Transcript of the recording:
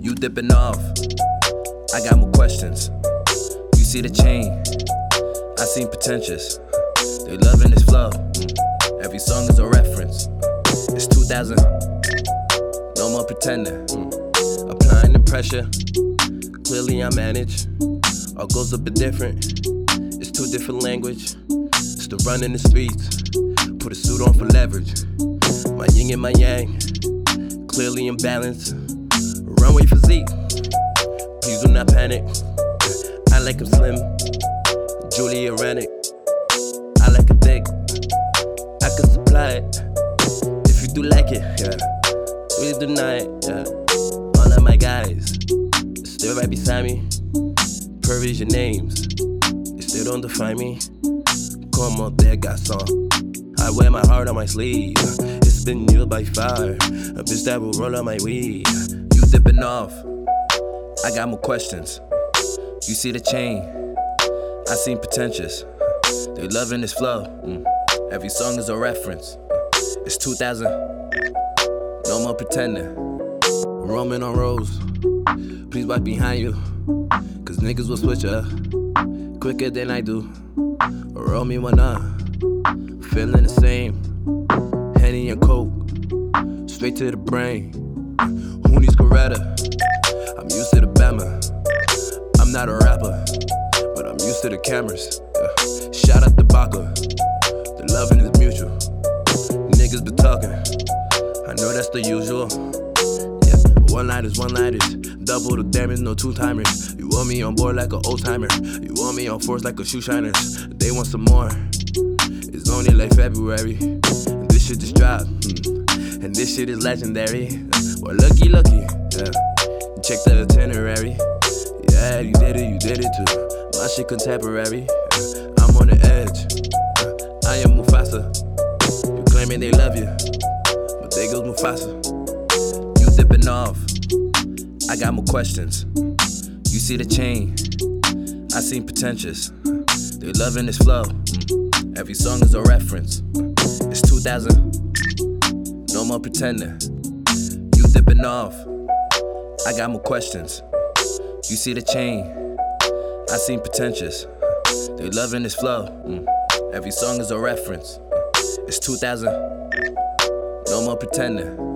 You dipping off. I got more questions. You see the chain. I seem pretentious. They loving this flow. Every song is a reference. It's 2000. No more pretending. Pressure. Clearly I manage. All goes a bit different. It's two different language. It's the run in the streets. Put a suit on for leverage. My yin and my yang. Clearly in balance. Runway physique. Please do not panic. I like him slim. Julia Rennick. I like it thick. I can supply it. If you do like it, yeah. Please deny it, yeah. Still right beside me. Purvey's your names. They still don't define me. Come on, there, got some. I wear my heart on my sleeve. It's been used by fire. A bitch that will roll on my weed. You dipping off. I got more questions. You see the chain. I seen potentials. They loving this flow. Mm. Every song is a reference. It's 2000. No more pretending. Roaming on roads. Please watch behind you. Cause niggas will switch up quicker than I do. Roll me one up. Feeling the same. Henny and Coke. Straight to the brain. Who needs Coretta? I'm used to the Bama. I'm not a rapper, but I'm used to the cameras. Yeah. Shout out to Baca. The loving is mutual. Niggas be talking. I know that's the usual. Yeah, one lighters, one lighters. Double the damage, no two timers. You want me on board like an old timer. You want me on force like a shoe shiners. They want some more. It's only like February. And this shit just dropped. hmm. And this shit is legendary. Well, lucky, lucky. Yeah. Check the itinerary. Yeah, you did it, you did it too. My shit contemporary. Yeah. I'm on the edge. Yeah. I am Mufasa. You claiming they love you, but they goes Mufasa. You dipping off. I got more questions. You see the chain. I seen pretentious. They loving this flow. Every song is a reference. It's 2000. No more pretending. You dipping off. I got more questions. You see the chain. I seen pretentious. They loving this flow. Every song is a reference. It's 2000. No more pretending.